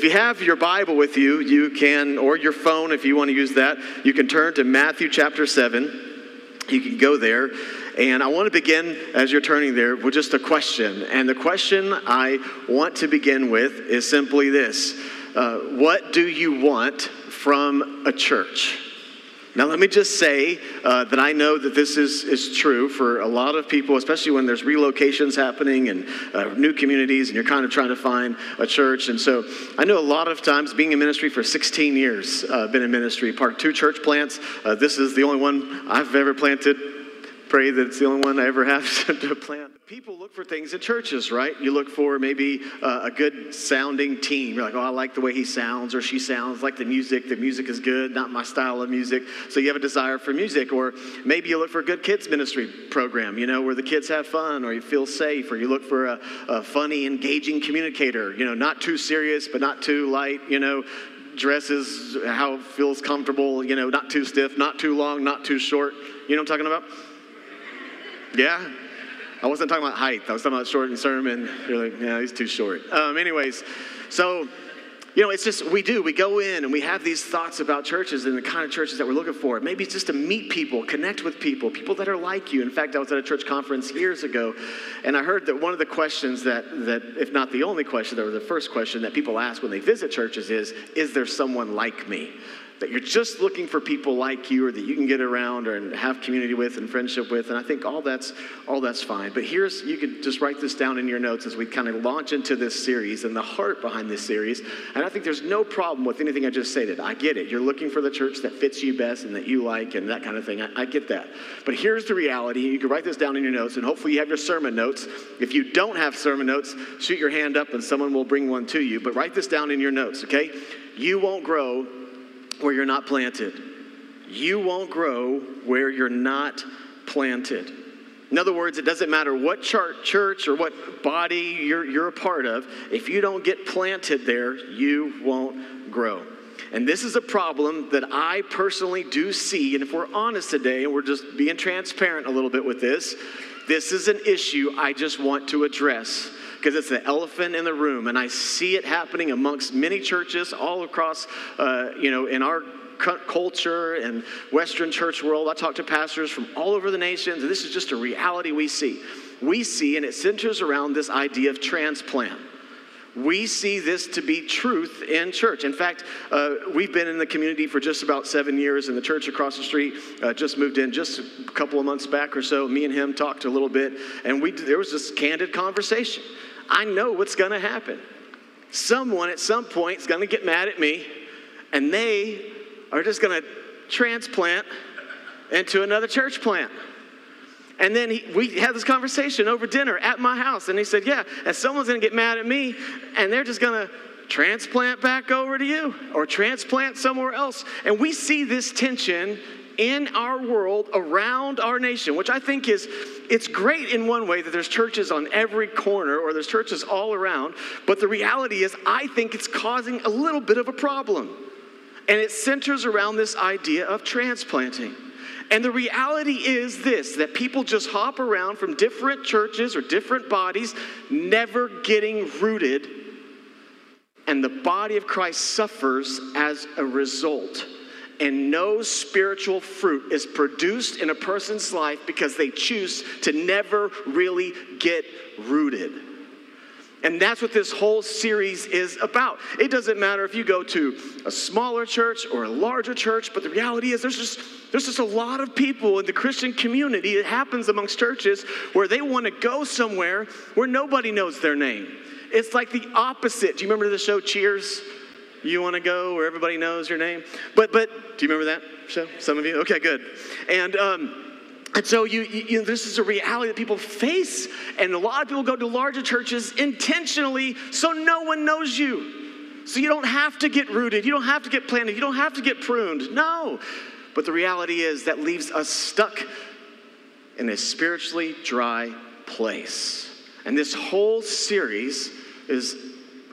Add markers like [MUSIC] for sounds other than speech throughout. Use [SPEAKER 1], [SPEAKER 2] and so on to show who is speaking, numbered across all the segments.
[SPEAKER 1] If you have your Bible with you, you can, or your phone if you want to use that, you can turn to Matthew chapter 7. You can go there. And I want to begin, as you're turning there, with just a question. And the question I want to begin with is simply this uh, What do you want from a church? Now, let me just say uh, that I know that this is, is true for a lot of people, especially when there's relocations happening and uh, new communities, and you're kind of trying to find a church. And so I know a lot of times, being in ministry for 16 years, uh, been in ministry, part two church plants. Uh, this is the only one I've ever planted pray that it's the only one I ever have [LAUGHS] to plant. People look for things at churches, right? You look for maybe uh, a good sounding team. You're like, oh, I like the way he sounds or she sounds, like the music. The music is good, not my style of music. So you have a desire for music. Or maybe you look for a good kids ministry program, you know, where the kids have fun or you feel safe. Or you look for a, a funny, engaging communicator, you know, not too serious, but not too light, you know, dresses how it feels comfortable, you know, not too stiff, not too long, not too short. You know what I'm talking about? Yeah? I wasn't talking about height. I was talking about short and sermon. You're like, yeah, he's too short. Um, anyways, so, you know, it's just, we do. We go in and we have these thoughts about churches and the kind of churches that we're looking for. Maybe it's just to meet people, connect with people, people that are like you. In fact, I was at a church conference years ago, and I heard that one of the questions that, that if not the only question, or the first question that people ask when they visit churches is, is there someone like me? That you're just looking for people like you or that you can get around or have community with and friendship with and i think all that's all that's fine. But here's you could just write this down in your notes as we kind of launch into this series and the heart behind this series and i think there's no problem with anything i just stated. I get it. You're looking for the church that fits you best and that you like and that kind of thing. I, I get that. But here's the reality. You can write this down in your notes and hopefully you have your sermon notes. If you don't have sermon notes shoot your hand up and someone will bring one to you. But write this down in your notes okay? You won't grow where you're not planted. You won't grow where you're not planted. In other words, it doesn't matter what church or what body you're, you're a part of, if you don't get planted there, you won't grow. And this is a problem that I personally do see. And if we're honest today and we're just being transparent a little bit with this, this is an issue I just want to address because it's the elephant in the room. And I see it happening amongst many churches all across, uh, you know, in our culture and Western church world. I talk to pastors from all over the nations, and this is just a reality we see. We see, and it centers around this idea of transplant. We see this to be truth in church. In fact, uh, we've been in the community for just about seven years, and the church across the street uh, just moved in just a couple of months back or so. Me and him talked a little bit, and we there was this candid conversation. I know what's going to happen. Someone at some point is going to get mad at me, and they are just going to transplant into another church plant. And then he, we had this conversation over dinner at my house, and he said, Yeah, and someone's gonna get mad at me, and they're just gonna transplant back over to you or transplant somewhere else. And we see this tension in our world around our nation which i think is it's great in one way that there's churches on every corner or there's churches all around but the reality is i think it's causing a little bit of a problem. And it centers around this idea of transplanting. And the reality is this that people just hop around from different churches or different bodies never getting rooted and the body of christ suffers as a result and no spiritual fruit is produced in a person's life because they choose to never really get rooted. And that's what this whole series is about. It doesn't matter if you go to a smaller church or a larger church, but the reality is there's just there's just a lot of people in the Christian community. It happens amongst churches where they want to go somewhere where nobody knows their name. It's like the opposite. Do you remember the show Cheers? You want to go where everybody knows your name? But, but, do you remember that show? Some of you? Okay, good. And, um, and so you, you, know, this is a reality that people face, and a lot of people go to larger churches intentionally so no one knows you. So you don't have to get rooted, you don't have to get planted, you don't have to get pruned. No. But the reality is that leaves us stuck in a spiritually dry place. And this whole series is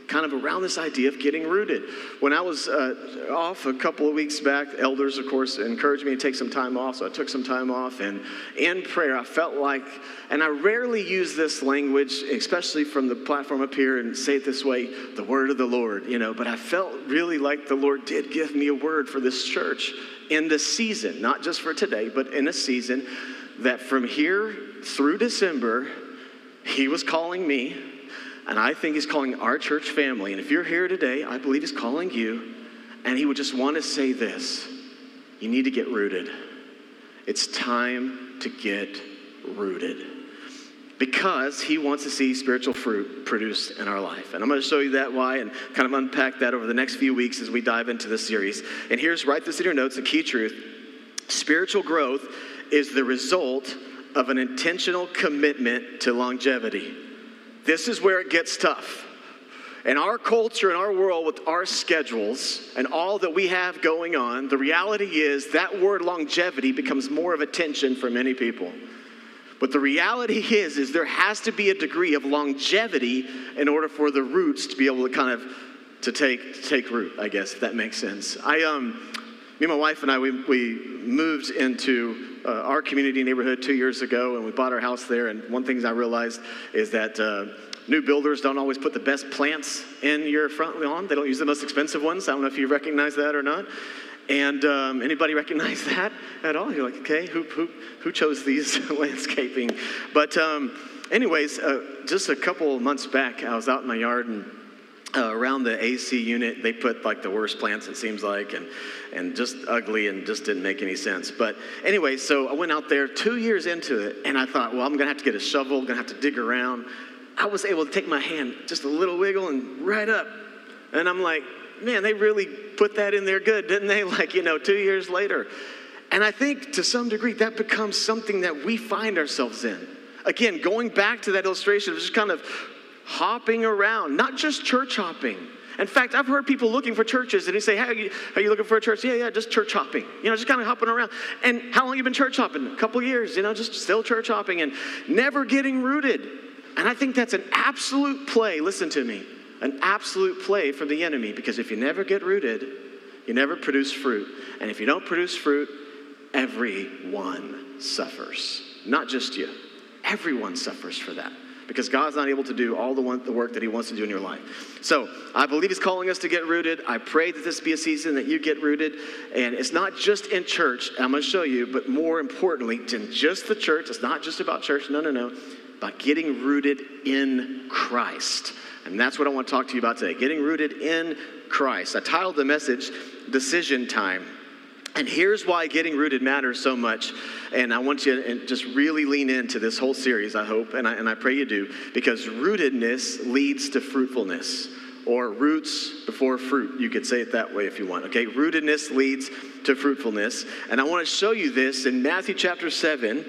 [SPEAKER 1] kind of around this idea of getting rooted. When I was uh, off a couple of weeks back, elders, of course, encouraged me to take some time off. So I took some time off. And in prayer, I felt like, and I rarely use this language, especially from the platform up here, and say it this way the word of the Lord, you know, but I felt really like the Lord did give me a word for this church in the season, not just for today, but in a season that from here through December, He was calling me and I think he's calling our church family. And if you're here today, I believe he's calling you. And he would just want to say this you need to get rooted. It's time to get rooted. Because he wants to see spiritual fruit produced in our life. And I'm going to show you that why and kind of unpack that over the next few weeks as we dive into this series. And here's, write this in your notes, the key truth. Spiritual growth is the result of an intentional commitment to longevity. This is where it gets tough. In our culture, in our world, with our schedules and all that we have going on, the reality is that word longevity becomes more of a tension for many people. But the reality is, is there has to be a degree of longevity in order for the roots to be able to kind of to take take root. I guess if that makes sense. I um, me and my wife and I we we moved into uh, our community neighborhood two years ago, and we bought our house there. And one thing I realized is that uh, new builders don't always put the best plants in your front lawn. They don't use the most expensive ones. I don't know if you recognize that or not. And um, anybody [LAUGHS] recognize that at all? You're like, okay, who, who, who chose these [LAUGHS] landscaping? But um, anyways, uh, just a couple months back, I was out in my yard and uh, around the AC unit, they put like the worst plants, it seems like, and, and just ugly and just didn't make any sense. But anyway, so I went out there two years into it, and I thought, well, I'm gonna have to get a shovel, gonna have to dig around. I was able to take my hand, just a little wiggle, and right up. And I'm like, man, they really put that in there good, didn't they? [LAUGHS] Like, you know, two years later. And I think to some degree that becomes something that we find ourselves in. Again, going back to that illustration of just kind of hopping around, not just church hopping. In fact, I've heard people looking for churches and they say, hey, are you, are you looking for a church? Yeah, yeah, just church hopping. You know, just kind of hopping around. And how long you been church hopping? A couple years, you know, just still church hopping and never getting rooted. And I think that's an absolute play, listen to me, an absolute play from the enemy because if you never get rooted, you never produce fruit. And if you don't produce fruit, everyone suffers. Not just you, everyone suffers for that because God's not able to do all the, one, the work that He wants to do in your life. So I believe He's calling us to get rooted. I pray that this be a season that you get rooted. And it's not just in church, I'm going to show you, but more importantly, than just the church. It's not just about church. No, no, no. About getting rooted in Christ. And that's what I want to talk to you about today getting rooted in Christ. I titled the message Decision Time. And here's why getting rooted matters so much. And I want you to just really lean into this whole series, I hope, and I, and I pray you do, because rootedness leads to fruitfulness, or roots before fruit. You could say it that way if you want, okay? Rootedness leads to fruitfulness. And I want to show you this in Matthew chapter 7.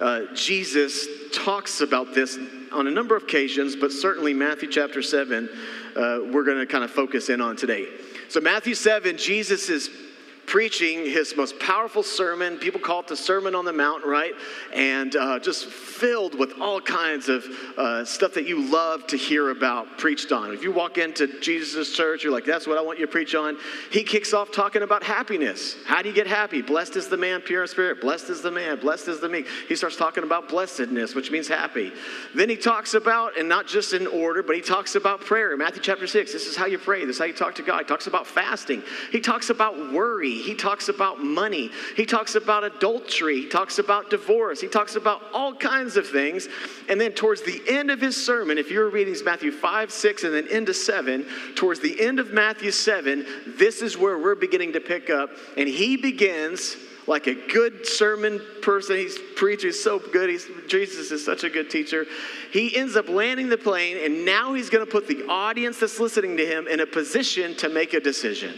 [SPEAKER 1] Uh, Jesus talks about this on a number of occasions, but certainly Matthew chapter 7, uh, we're going to kind of focus in on today. So, Matthew 7, Jesus is preaching his most powerful sermon. People call it the Sermon on the Mount, right? And uh, just filled with all kinds of uh, stuff that you love to hear about preached on. If you walk into Jesus' church, you're like, that's what I want you to preach on. He kicks off talking about happiness. How do you get happy? Blessed is the man, pure in spirit. Blessed is the man, blessed is the meek. He starts talking about blessedness, which means happy. Then he talks about, and not just in order, but he talks about prayer. Matthew chapter 6, this is how you pray, this is how you talk to God. He talks about fasting. He talks about worry. He talks about money. He talks about adultery. He talks about divorce. He talks about all kinds of things. And then towards the end of his sermon, if you're reading Matthew 5, 6, and then into 7, towards the end of Matthew 7, this is where we're beginning to pick up. And he begins like a good sermon person. He's preaching so good. He's, Jesus is such a good teacher. He ends up landing the plane, and now he's going to put the audience that's listening to him in a position to make a decision.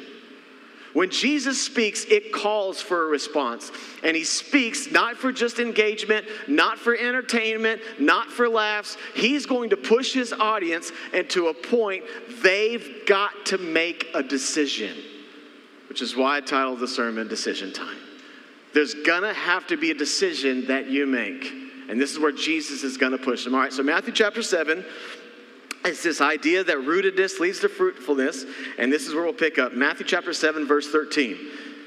[SPEAKER 1] When Jesus speaks, it calls for a response. And he speaks not for just engagement, not for entertainment, not for laughs. He's going to push his audience into a point they've got to make a decision, which is why I titled the sermon Decision Time. There's gonna have to be a decision that you make. And this is where Jesus is gonna push them. All right, so Matthew chapter 7. It's this idea that rootedness leads to fruitfulness, and this is where we'll pick up Matthew chapter 7, verse 13.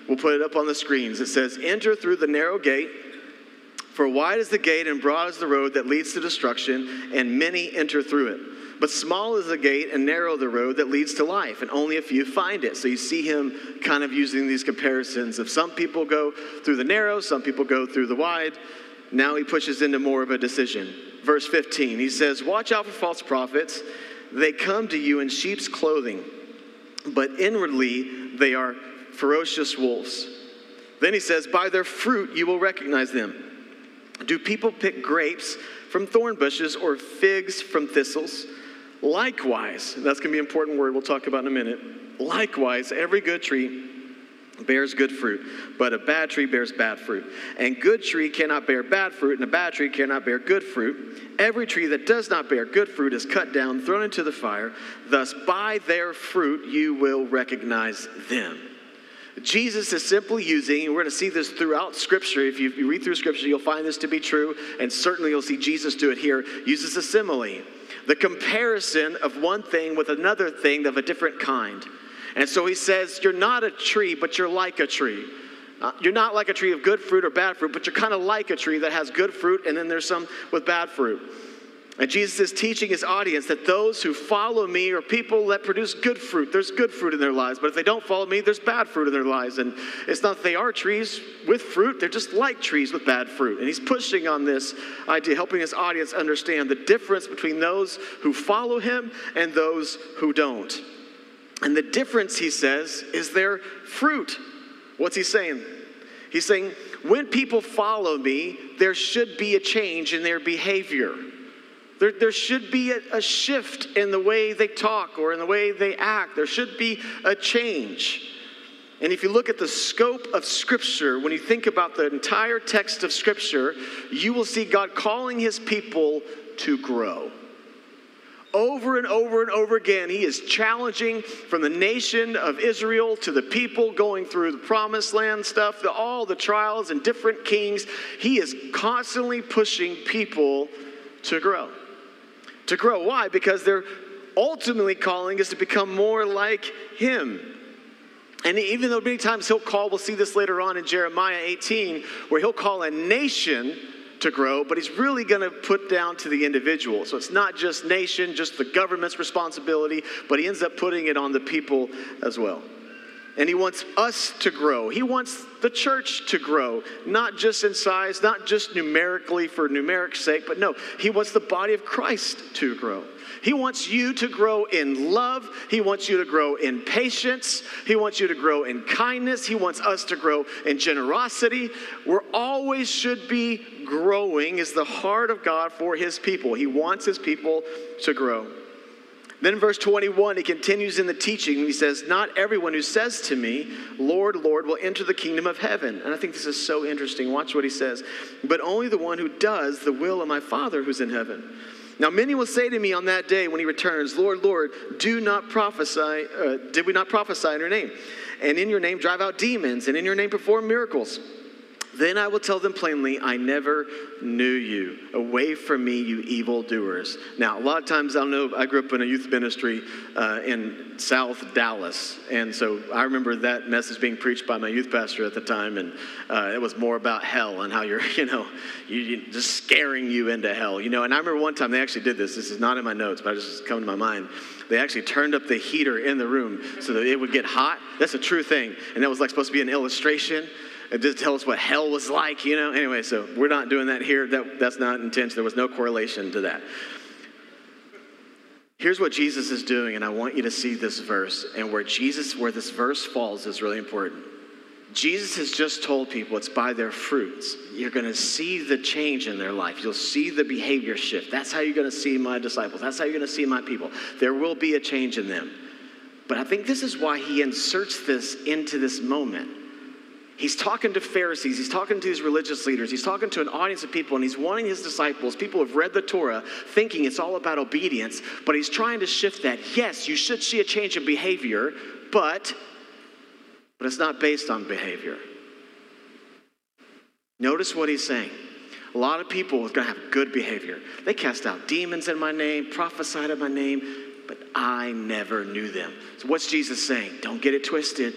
[SPEAKER 1] We'll put it up on the screens. It says, Enter through the narrow gate, for wide is the gate and broad is the road that leads to destruction, and many enter through it. But small is the gate and narrow the road that leads to life, and only a few find it. So you see him kind of using these comparisons of some people go through the narrow, some people go through the wide. Now he pushes into more of a decision. Verse 15, he says, Watch out for false prophets. They come to you in sheep's clothing, but inwardly they are ferocious wolves. Then he says, By their fruit you will recognize them. Do people pick grapes from thorn bushes or figs from thistles? Likewise, that's going to be an important word we'll talk about in a minute. Likewise, every good tree bears good fruit, but a bad tree bears bad fruit. And good tree cannot bear bad fruit, and a bad tree cannot bear good fruit. Every tree that does not bear good fruit is cut down, thrown into the fire. Thus, by their fruit you will recognize them. Jesus is simply using, and we're going to see this throughout Scripture. If you, you read through Scripture, you'll find this to be true, and certainly you'll see Jesus do it here. Uses a simile, the comparison of one thing with another thing of a different kind. And so he says, You're not a tree, but you're like a tree. Uh, you're not like a tree of good fruit or bad fruit, but you're kind of like a tree that has good fruit, and then there's some with bad fruit. And Jesus is teaching his audience that those who follow me are people that produce good fruit. There's good fruit in their lives, but if they don't follow me, there's bad fruit in their lives. And it's not that they are trees with fruit, they're just like trees with bad fruit. And he's pushing on this idea, helping his audience understand the difference between those who follow him and those who don't. And the difference, he says, is their fruit. What's he saying? He's saying, when people follow me, there should be a change in their behavior. There, there should be a, a shift in the way they talk or in the way they act. There should be a change. And if you look at the scope of Scripture, when you think about the entire text of Scripture, you will see God calling his people to grow. Over and over and over again, he is challenging from the nation of Israel to the people going through the promised land stuff, the, all the trials and different kings. He is constantly pushing people to grow to grow. Why? Because they're ultimately calling us to become more like Him. And even though many times He'll call, we'll see this later on in Jeremiah 18, where He'll call a nation to grow, but He's really going to put down to the individual. So it's not just nation, just the government's responsibility, but He ends up putting it on the people as well. And he wants us to grow. He wants the church to grow, not just in size, not just numerically for numeric sake, but no, he wants the body of Christ to grow. He wants you to grow in love. He wants you to grow in patience. He wants you to grow in kindness. He wants us to grow in generosity. We're always should be growing is the heart of God for his people. He wants his people to grow. Then in verse 21, he continues in the teaching. He says, Not everyone who says to me, Lord, Lord, will enter the kingdom of heaven. And I think this is so interesting. Watch what he says. But only the one who does the will of my Father who's in heaven. Now, many will say to me on that day when he returns, Lord, Lord, do not prophesy, uh, did we not prophesy in your name? And in your name drive out demons, and in your name perform miracles. Then I will tell them plainly, I never knew you. Away from me, you evildoers. Now, a lot of times I'll know I grew up in a youth ministry uh, in South Dallas. And so I remember that message being preached by my youth pastor at the time. And uh, it was more about hell and how you're, [LAUGHS] you know, you, you, just scaring you into hell. You know, and I remember one time they actually did this. This is not in my notes, but I just come to my mind. They actually turned up the heater in the room so that it would get hot. That's a true thing. And that was like supposed to be an illustration it just tell us what hell was like, you know? Anyway, so we're not doing that here. That, that's not intentional. There was no correlation to that. Here's what Jesus is doing, and I want you to see this verse. And where Jesus, where this verse falls is really important. Jesus has just told people it's by their fruits. You're going to see the change in their life. You'll see the behavior shift. That's how you're going to see my disciples. That's how you're going to see my people. There will be a change in them. But I think this is why he inserts this into this moment He's talking to Pharisees, he's talking to these religious leaders, he's talking to an audience of people, and he's wanting his disciples, people who have read the Torah, thinking it's all about obedience, but he's trying to shift that. Yes, you should see a change in behavior, but but it's not based on behavior. Notice what he's saying. A lot of people are going to have good behavior. They cast out demons in my name, prophesied in my name, but I never knew them. So, what's Jesus saying? Don't get it twisted.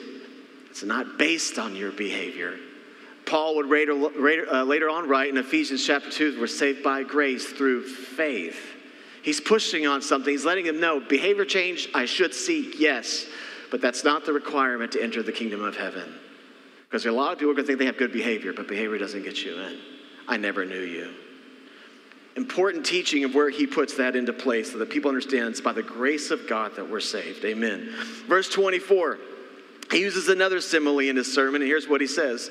[SPEAKER 1] It's not based on your behavior. Paul would later, later, uh, later on write in Ephesians chapter 2 we're saved by grace through faith. He's pushing on something. He's letting them know behavior change I should seek, yes, but that's not the requirement to enter the kingdom of heaven. Because a lot of people are going to think they have good behavior, but behavior doesn't get you in. I never knew you. Important teaching of where he puts that into place so that people understand it's by the grace of God that we're saved. Amen. Verse 24, he uses another simile in his sermon, and here's what he says.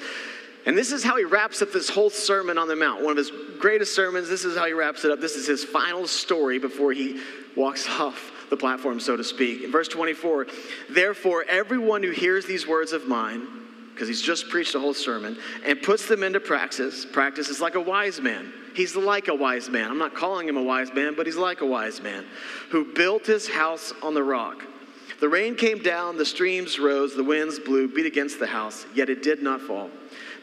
[SPEAKER 1] And this is how he wraps up this whole Sermon on the Mount. One of his greatest sermons. This is how he wraps it up. This is his final story before he walks off the platform, so to speak. In verse 24, therefore, everyone who hears these words of mine, because he's just preached a whole sermon, and puts them into practice, practice is like a wise man He's like a wise man. I'm not calling him a wise man, but he's like a wise man who built his house on the rock. The rain came down, the streams rose, the winds blew, beat against the house, yet it did not fall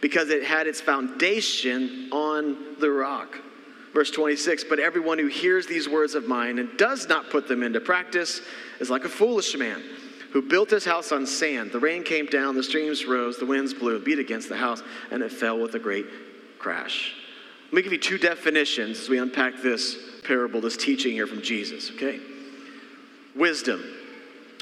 [SPEAKER 1] because it had its foundation on the rock. Verse 26 But everyone who hears these words of mine and does not put them into practice is like a foolish man who built his house on sand. The rain came down, the streams rose, the winds blew, beat against the house, and it fell with a great crash. Let me give you two definitions as we unpack this parable, this teaching here from Jesus, okay? Wisdom.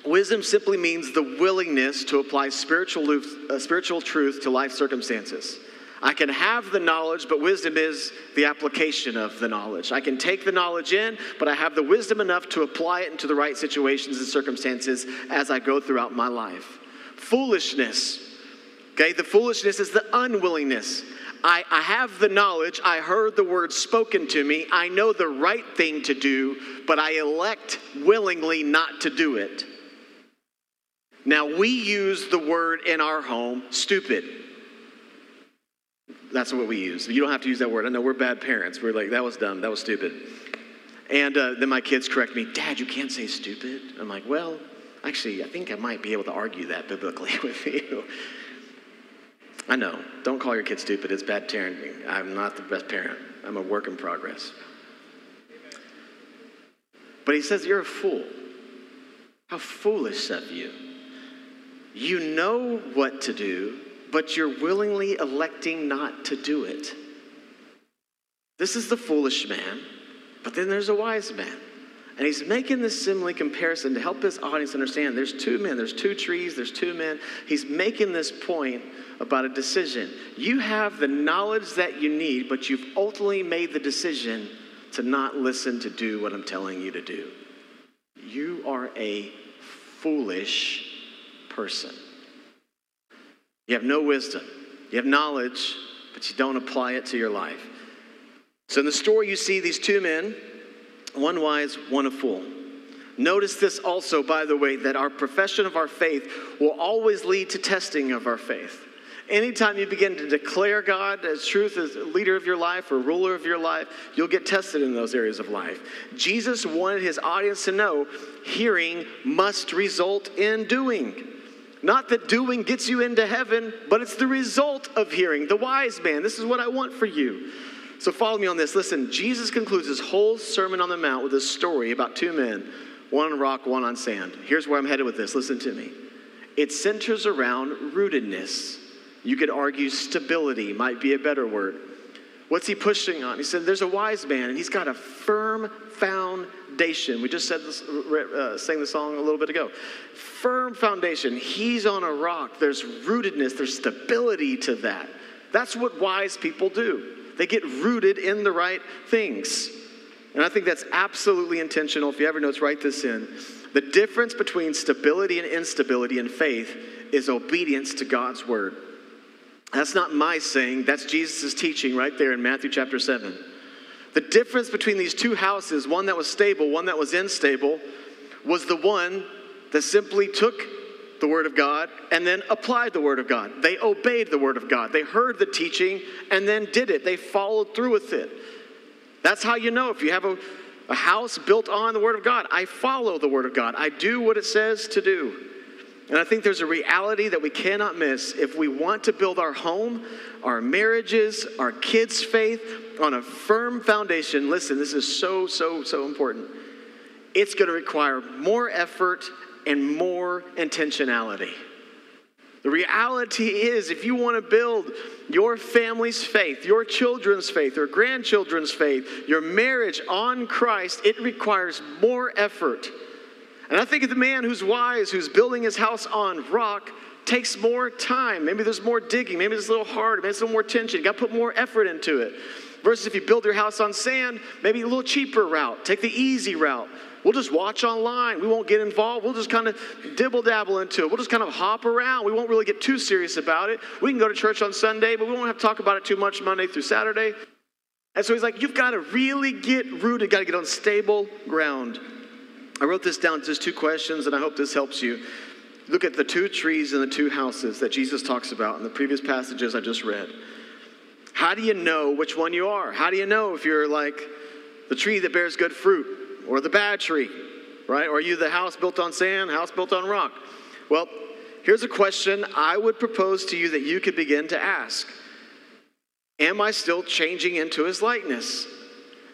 [SPEAKER 1] Wisdom simply means the willingness to apply spiritual, uh, spiritual truth to life circumstances. I can have the knowledge, but wisdom is the application of the knowledge. I can take the knowledge in, but I have the wisdom enough to apply it into the right situations and circumstances as I go throughout my life. Foolishness. Okay, the foolishness is the unwillingness I, I have the knowledge, I heard the word spoken to me, I know the right thing to do, but I elect willingly not to do it. Now, we use the word in our home, stupid. That's what we use. You don't have to use that word. I know we're bad parents. We're like, that was dumb, that was stupid. And uh, then my kids correct me, Dad, you can't say stupid. I'm like, well, actually, I think I might be able to argue that biblically [LAUGHS] with you. I know. Don't call your kid stupid. It's bad parenting. I'm not the best parent. I'm a work in progress. But he says, You're a fool. How foolish of you. You know what to do, but you're willingly electing not to do it. This is the foolish man, but then there's a wise man. And he's making this simile comparison to help his audience understand there's two men, there's two trees, there's two men. He's making this point about a decision. You have the knowledge that you need, but you've ultimately made the decision to not listen to do what I'm telling you to do. You are a foolish person. You have no wisdom, you have knowledge, but you don't apply it to your life. So in the story, you see these two men one wise, one a fool. Notice this also, by the way, that our profession of our faith will always lead to testing of our faith. Anytime you begin to declare God as truth as leader of your life or ruler of your life, you'll get tested in those areas of life. Jesus wanted his audience to know hearing must result in doing. Not that doing gets you into heaven, but it's the result of hearing. The wise man, this is what I want for you. So follow me on this. Listen, Jesus concludes his whole Sermon on the Mount with a story about two men, one on rock, one on sand. Here's where I'm headed with this. Listen to me. It centers around rootedness. You could argue stability might be a better word. What's he pushing on? He said, There's a wise man, and he's got a firm foundation. We just said this, uh, sang the song a little bit ago. Firm foundation. He's on a rock. There's rootedness, there's stability to that. That's what wise people do. They get rooted in the right things. And I think that's absolutely intentional. If you ever notice, write this in. The difference between stability and instability in faith is obedience to God's word. That's not my saying, that's Jesus' teaching right there in Matthew chapter 7. The difference between these two houses, one that was stable, one that was unstable, was the one that simply took the Word of God and then applied the Word of God. They obeyed the Word of God. They heard the teaching and then did it. They followed through with it. That's how you know if you have a, a house built on the Word of God. I follow the Word of God, I do what it says to do. And I think there's a reality that we cannot miss if we want to build our home, our marriages, our kids' faith on a firm foundation. Listen, this is so, so, so important. It's going to require more effort and more intentionality. The reality is, if you want to build your family's faith, your children's faith, or grandchildren's faith, your marriage on Christ, it requires more effort and I think the man who's wise, who's building his house on rock, takes more time. Maybe there's more digging. Maybe it's a little harder. Maybe it's a little more tension. You got to put more effort into it. Versus if you build your house on sand, maybe a little cheaper route. Take the easy route. We'll just watch online. We won't get involved. We'll just kind of dibble dabble into it. We'll just kind of hop around. We won't really get too serious about it. We can go to church on Sunday, but we won't have to talk about it too much Monday through Saturday. And so he's like, you've got to really get rooted, got to get on stable ground. I wrote this down, just two questions, and I hope this helps you. Look at the two trees and the two houses that Jesus talks about in the previous passages I just read. How do you know which one you are? How do you know if you're like the tree that bears good fruit or the bad tree, right? Or are you the house built on sand, house built on rock? Well, here's a question I would propose to you that you could begin to ask Am I still changing into his likeness?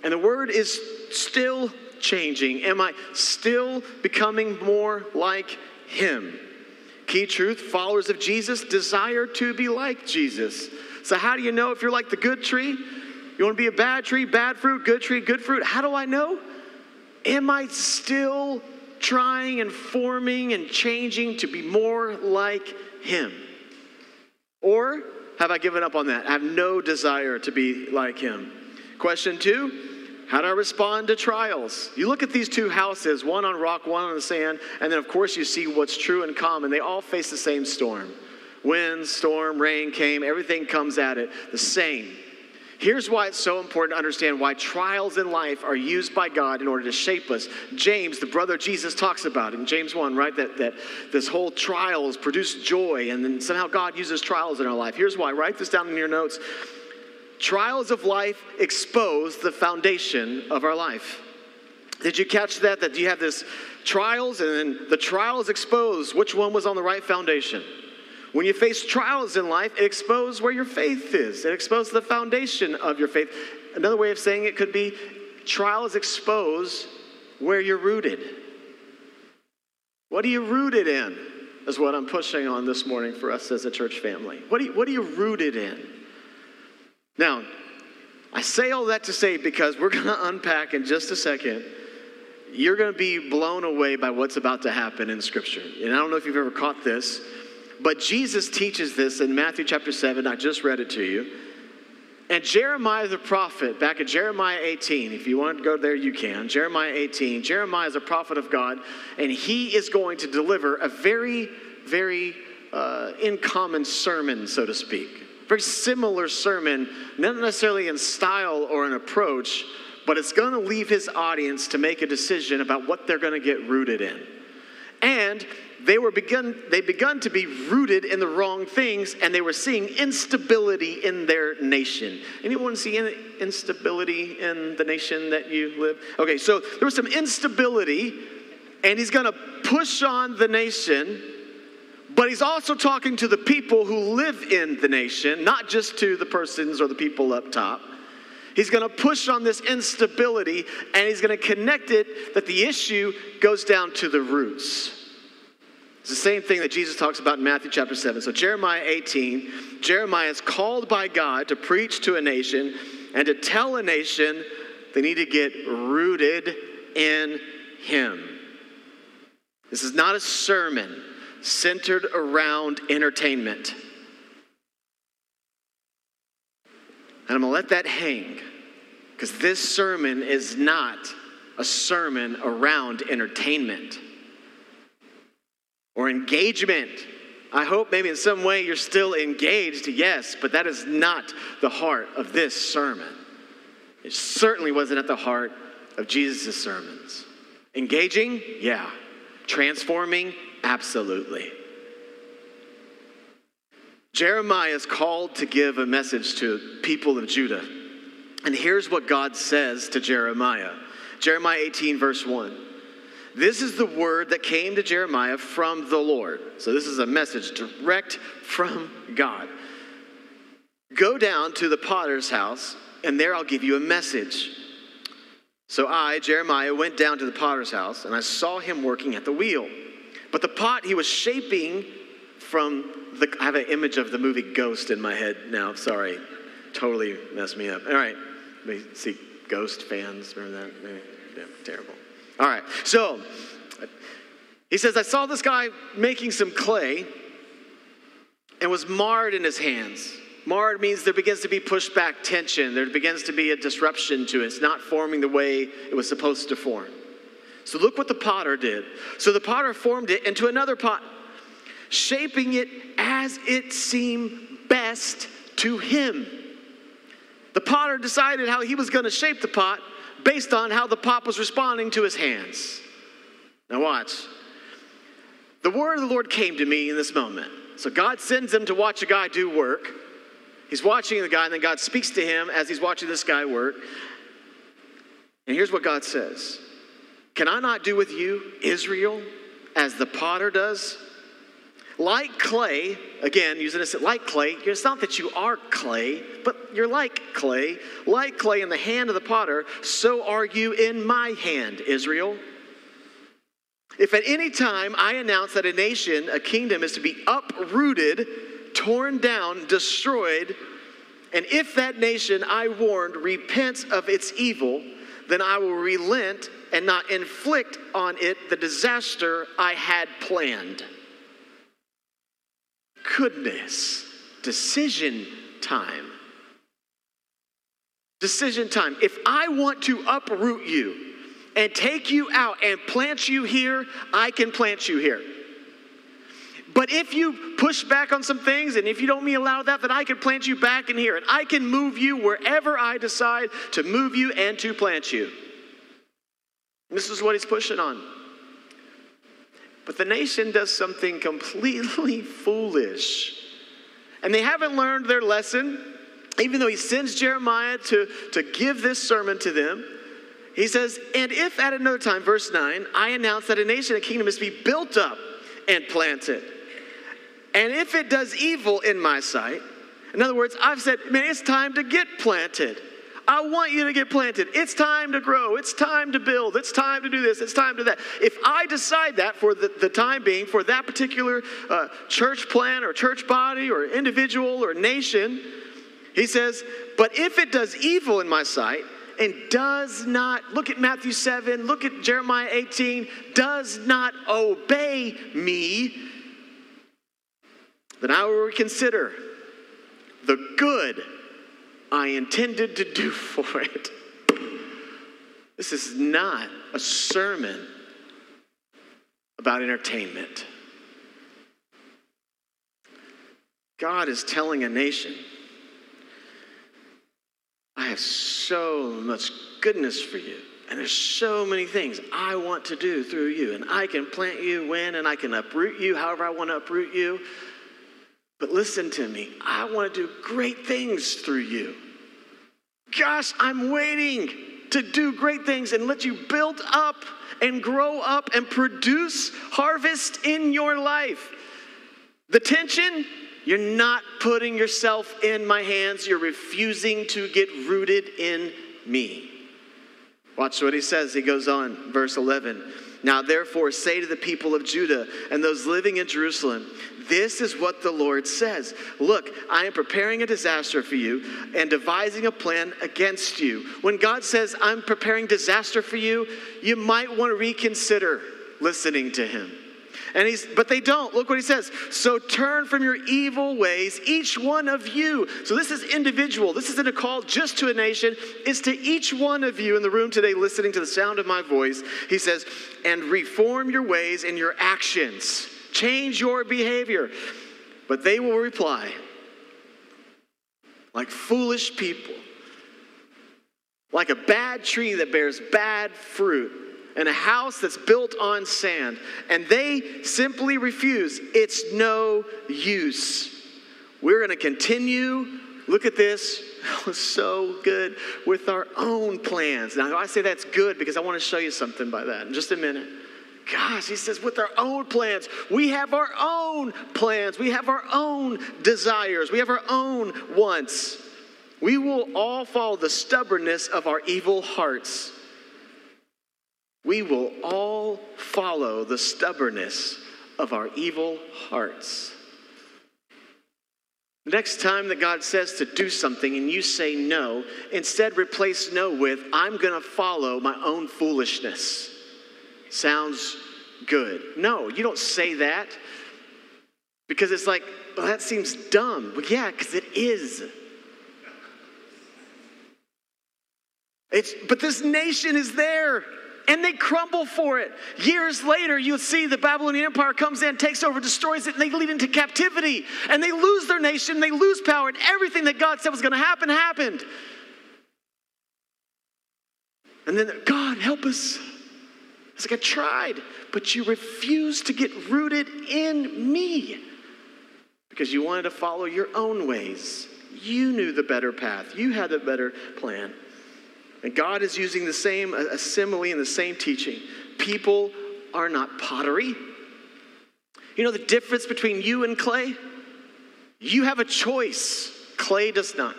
[SPEAKER 1] And the word is still changing? Am I still becoming more like Him? Key truth followers of Jesus desire to be like Jesus. So, how do you know if you're like the good tree? You want to be a bad tree, bad fruit, good tree, good fruit? How do I know? Am I still trying and forming and changing to be more like Him? Or have I given up on that? I have no desire to be like Him. Question two how do I respond to trials? You look at these two houses, one on rock, one on the sand, and then of course you see what's true and common. They all face the same storm. Wind, storm, rain came, everything comes at it the same. Here's why it's so important to understand why trials in life are used by God in order to shape us. James, the brother Jesus, talks about in James 1, right? That, that this whole trials produce joy, and then somehow God uses trials in our life. Here's why. Write this down in your notes. Trials of life expose the foundation of our life. Did you catch that? That you have this trials, and then the trials expose which one was on the right foundation. When you face trials in life, it exposes where your faith is. It exposes the foundation of your faith. Another way of saying it could be trials expose where you're rooted. What are you rooted in? Is what I'm pushing on this morning for us as a church family. What are you, what are you rooted in? Now, I say all that to say because we're [LAUGHS] going to unpack in just a second. You're going to be blown away by what's about to happen in Scripture. And I don't know if you've ever caught this, but Jesus teaches this in Matthew chapter 7. I just read it to you. And Jeremiah the prophet, back in Jeremiah 18, if you want to go there, you can. Jeremiah 18. Jeremiah is a prophet of God, and he is going to deliver a very, very uh, in common sermon, so to speak very similar sermon, not necessarily in style or in approach, but it's going to leave his audience to make a decision about what they're going to get rooted in. And they were begun they begun to be rooted in the wrong things and they were seeing instability in their nation anyone see any instability in the nation that you live okay so there was some instability and he's going to push on the nation but he's also talking to the people who live in the nation, not just to the persons or the people up top. He's going to push on this instability and he's going to connect it that the issue goes down to the roots. It's the same thing that Jesus talks about in Matthew chapter 7. So, Jeremiah 18, Jeremiah is called by God to preach to a nation and to tell a nation they need to get rooted in Him. This is not a sermon centered around entertainment. And I'm going to let that hang because this sermon is not a sermon around entertainment or engagement. I hope maybe in some way you're still engaged, yes, but that is not the heart of this sermon. It certainly wasn't at the heart of Jesus' sermons. Engaging? Yeah. Transforming? Absolutely. Jeremiah is called to give a message to people of Judah. And here's what God says to Jeremiah Jeremiah 18, verse 1. This is the word that came to Jeremiah from the Lord. So this is a message direct from God. Go down to the potter's house, and there I'll give you a message. So I, Jeremiah, went down to the potter's house, and I saw him working at the wheel. But the pot he was shaping from the. I have an image of the movie Ghost in my head now. Sorry. Totally messed me up. All right. Let me See, Ghost fans, remember that? Yeah, terrible. All right. So he says, I saw this guy making some clay and was marred in his hands. Marred means there begins to be pushback tension. There begins to be a disruption to it. It's not forming the way it was supposed to form. So look what the potter did. So the potter formed it into another pot, shaping it as it seemed best to him. The potter decided how he was going to shape the pot based on how the pot was responding to his hands. Now, watch. The word of the Lord came to me in this moment. So, God sends him to watch a guy do work. He's watching the guy, and then God speaks to him as he's watching this guy work. And here's what God says Can I not do with you, Israel, as the potter does? Like clay, again, using this like clay, it's not that you are clay, but you're like clay. Like clay in the hand of the potter, so are you in my hand, Israel. If at any time I announce that a nation, a kingdom, is to be uprooted, torn down, destroyed, and if that nation I warned repents of its evil, then I will relent and not inflict on it the disaster I had planned goodness. Decision time. Decision time. If I want to uproot you and take you out and plant you here, I can plant you here. But if you push back on some things and if you don't allow that, then I can plant you back in here and I can move you wherever I decide to move you and to plant you. This is what he's pushing on. But the nation does something completely [LAUGHS] foolish. And they haven't learned their lesson. Even though he sends Jeremiah to, to give this sermon to them, he says, And if at another time, verse 9, I announce that a nation, a kingdom is to be built up and planted, and if it does evil in my sight, in other words, I've said, man, it's time to get planted. I want you to get planted. It's time to grow. It's time to build. It's time to do this. It's time to that. If I decide that for the, the time being, for that particular uh, church plan or church body or individual or nation, he says, but if it does evil in my sight, and does not, look at Matthew 7, look at Jeremiah 18, does not obey me, then I will reconsider the good I intended to do for it. This is not a sermon about entertainment. God is telling a nation, I have so much goodness for you. And there's so many things I want to do through you. And I can plant you when, and I can uproot you however I want to uproot you. But listen to me, I want to do great things through you. Gosh, I'm waiting to do great things and let you build up and grow up and produce harvest in your life. The tension, you're not putting yourself in my hands. You're refusing to get rooted in me. Watch what he says. He goes on, verse 11. Now, therefore, say to the people of Judah and those living in Jerusalem, this is what the Lord says Look, I am preparing a disaster for you and devising a plan against you. When God says, I'm preparing disaster for you, you might want to reconsider listening to Him. And he's, but they don't. Look what he says. So turn from your evil ways, each one of you. So this is individual. This isn't a call just to a nation. It's to each one of you in the room today listening to the sound of my voice. He says, and reform your ways and your actions. Change your behavior. But they will reply, like foolish people, like a bad tree that bears bad fruit and a house that's built on sand. And they simply refuse. It's no use. We're going to continue. Look at this. [LAUGHS] That was so good with our own plans. Now, I say that's good because I want to show you something by that in just a minute. Gosh, he says, with our own plans. We have our own plans. We have our own desires. We have our own wants. We will all follow the stubbornness of our evil hearts. We will all follow the stubbornness of our evil hearts. Next time that God says to do something and you say no, instead replace no with, I'm going to follow my own foolishness. Sounds good. No, you don't say that because it's like, well, that seems dumb. Well, yeah, because it is. It's, but this nation is there and they crumble for it. Years later, you'll see the Babylonian Empire comes in, takes over, destroys it, and they lead into captivity. And they lose their nation, they lose power, and everything that God said was going to happen happened. And then, God, help us. It's like, I tried, but you refused to get rooted in me because you wanted to follow your own ways. You knew the better path, you had the better plan. And God is using the same a simile and the same teaching. People are not pottery. You know the difference between you and clay? You have a choice, clay does not.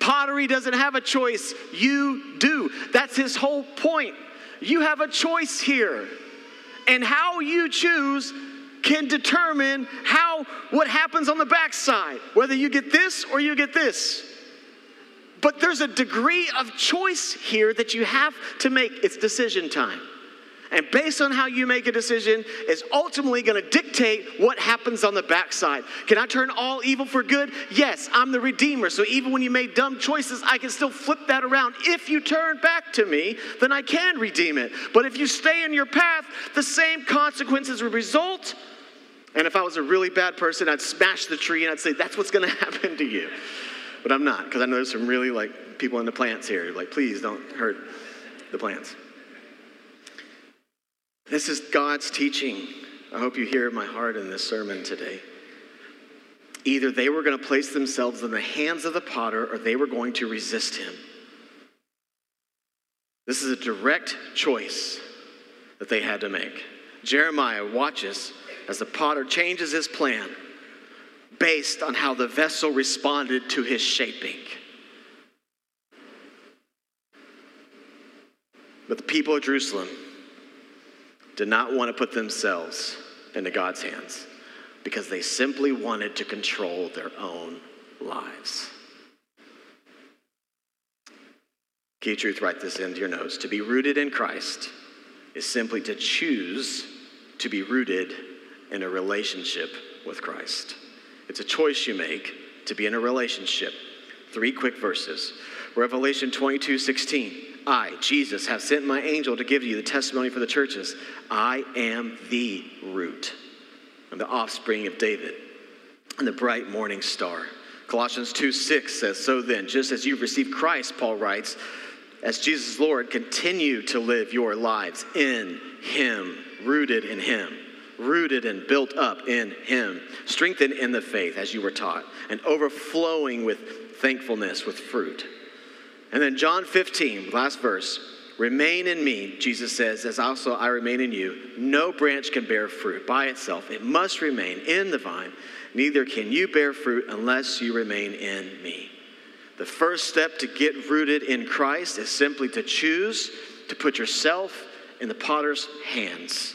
[SPEAKER 1] Pottery doesn't have a choice, you do. That's his whole point. You have a choice here. And how you choose can determine how what happens on the backside, whether you get this or you get this. But there's a degree of choice here that you have to make. It's decision time. And based on how you make a decision is ultimately going to dictate what happens on the backside. Can I turn all evil for good? Yes, I'm the redeemer. So even when you made dumb choices, I can still flip that around. If you turn back to me, then I can redeem it. But if you stay in your path, the same consequences will result. And if I was a really bad person, I'd smash the tree and I'd say, that's what's going [LAUGHS] to happen to you but I'm not because I know there's some really like people in the plants here. Like, please don't hurt the plants. This is God's teaching. I hope you hear my heart in this sermon today. Either they were going to place themselves in the hands of the potter or they were going to resist him. This is a direct choice that they had to make. Jeremiah watches as the potter changes his plan based on how the vessel responded to his shaping. But the people of Jerusalem did not want to put themselves into God's hands because they simply wanted to control their own lives. Key truth, write this into your notes. To be rooted in Christ is simply to choose to be rooted in a relationship with Christ. It's a choice you make to be in a relationship. Three quick verses. Revelation 22 16. I, Jesus, have sent my angel to give you the testimony for the churches. I am the root and the offspring of David and the bright morning star. Colossians 2 6 says, So then, just as you've received Christ, Paul writes, as Jesus Lord, continue to live your lives in Him, rooted in Him rooted and built up in Him, strengthened in the faith as you were taught, and overflowing with thankfulness with fruit. And then John 15, last verse. Remain in me, Jesus says, as also I remain in you. No branch can bear fruit by itself. It must remain in the vine. Neither can you bear fruit unless you remain in me. The first step to get rooted in Christ is simply to choose to put yourself in the potter's hands.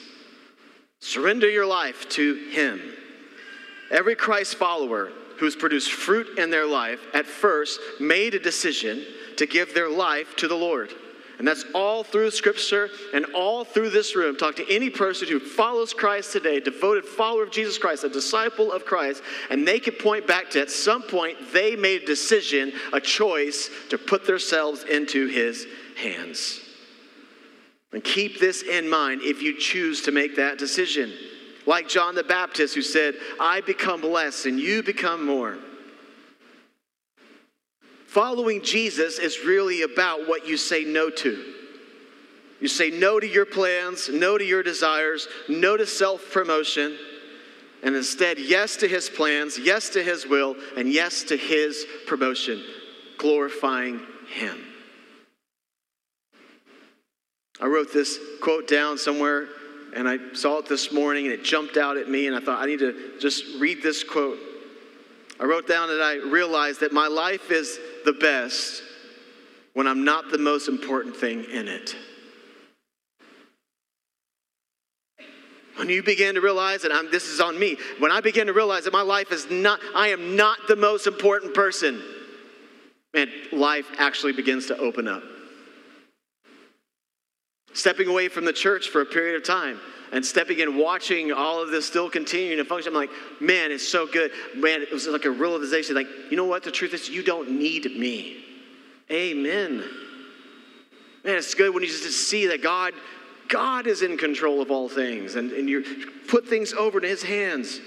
[SPEAKER 1] Surrender your life to Him. Every Christ follower who's produced fruit in their life at first made a decision to give their life to the Lord. And that's all through Scripture and all through this room. Talk to any person who follows Christ today, devoted follower of Jesus Christ, a disciple of Christ, and they can point back to at some point they made a decision, a choice to put themselves into His hands. And keep this in mind if you choose to make that decision. Like John the Baptist, who said, I become less and you become more. Following Jesus is really about what you say no to. You say no to your plans, no to your desires, no to self promotion, and instead, yes to his plans, yes to his will, and yes to his promotion, glorifying him. I wrote this quote down somewhere and I saw it this morning and it jumped out at me, and I thought I need to just read this quote. I wrote down that I realized that my life is the best when I'm not the most important thing in it. When you begin to realize that I'm, this is on me, when I begin to realize that my life is not, I am not the most important person, man, life actually begins to open up. Stepping away from the church for a period of time and stepping in, watching all of this still continuing to function, I'm like, man, it's so good. Man, it was like a realization like, you know what? The truth is, you don't need me. Amen. Man, it's good when you just see that God, God is in control of all things and, and you put things over to his hands.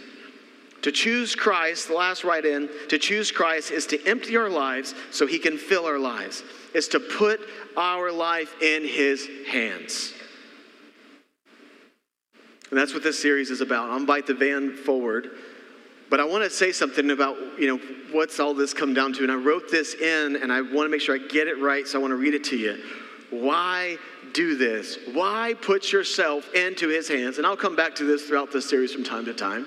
[SPEAKER 1] To choose Christ, the last right in, to choose Christ is to empty our lives so he can fill our lives, is to put our life in his hands. And that's what this series is about. I'll invite the van forward. But I want to say something about, you know, what's all this come down to. And I wrote this in and I want to make sure I get it right, so I want to read it to you. Why do this? Why put yourself into his hands? And I'll come back to this throughout this series from time to time.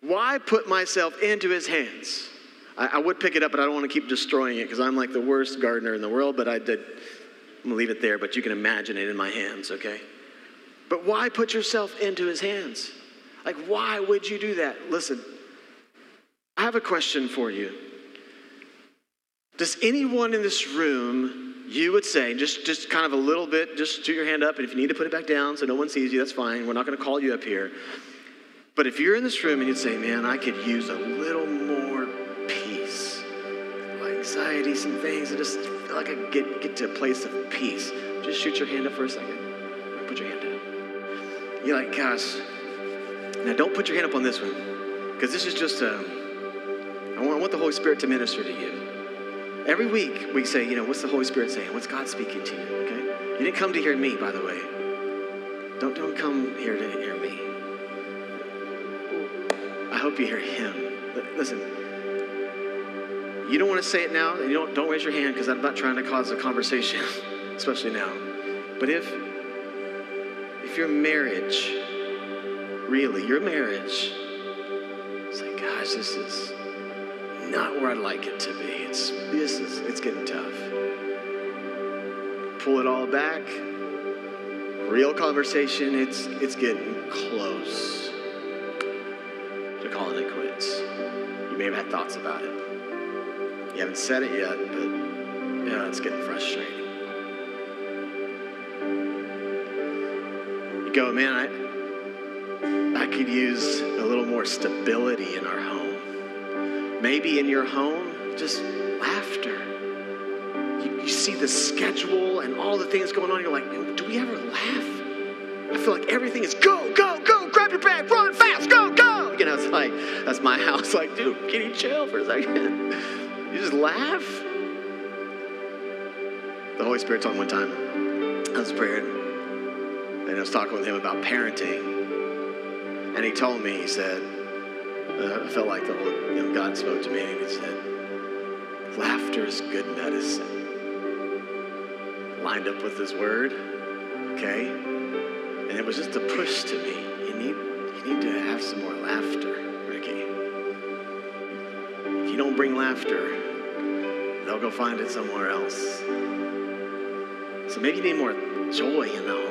[SPEAKER 1] Why put myself into his hands? I, I would pick it up, but I don't want to keep destroying it because I'm like the worst gardener in the world, but I did. I'm going to leave it there, but you can imagine it in my hands, okay? But why put yourself into his hands? Like, why would you do that? Listen, I have a question for you. Does anyone in this room, you would say, just, just kind of a little bit, just shoot your hand up, and if you need to put it back down so no one sees you, that's fine. We're not going to call you up here. But if you're in this room and you'd say, man, I could use a little more peace, my anxiety, some things, I just feel like I get, get to a place of peace. Just shoot your hand up for a second. Put your hand down. You're like, gosh. Now don't put your hand up on this one, because this is just a, I want, I want the Holy Spirit to minister to you. Every week we say, you know, what's the Holy Spirit saying? What's God speaking to you? Okay? You didn't come to hear me, by the way. Don't, don't come here to hear me. I hope you hear him. Listen, you don't want to say it now, and you don't, don't raise your hand because I'm not trying to cause a conversation, [LAUGHS] especially now. But if your marriage, really, your marriage, it's like, gosh, this is not where I'd like it to be. It's this is it's getting tough. Pull it all back. Real conversation, it's it's getting close to calling it quits. You may have had thoughts about it. You haven't said it yet, but yeah, it's getting frustrating. Go, man, I, I could use a little more stability in our home. Maybe in your home, just laughter. You, you see the schedule and all the things going on, you're like, do we ever laugh? I feel like everything is go, go, go, grab your bag, run fast, go, go. You know, it's like, that's my [LAUGHS] house. Like, dude, can you chill for a second? [LAUGHS] You just laugh. The Holy Spirit told me one time, I was praying, and I was talking with him about parenting. And he told me, he said, uh, I felt like the Holy, you know, God spoke to me, and he said, laughter is good medicine. Lined up with his word, okay? And it was just a push to me. You need, you need to have some more laughter, Ricky. If you don't bring laughter, they'll go find it somewhere else. So maybe you need more joy in home,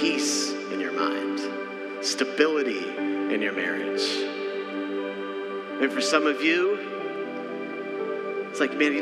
[SPEAKER 1] peace in your mind, stability in your marriage. And for some of you, it's like, man,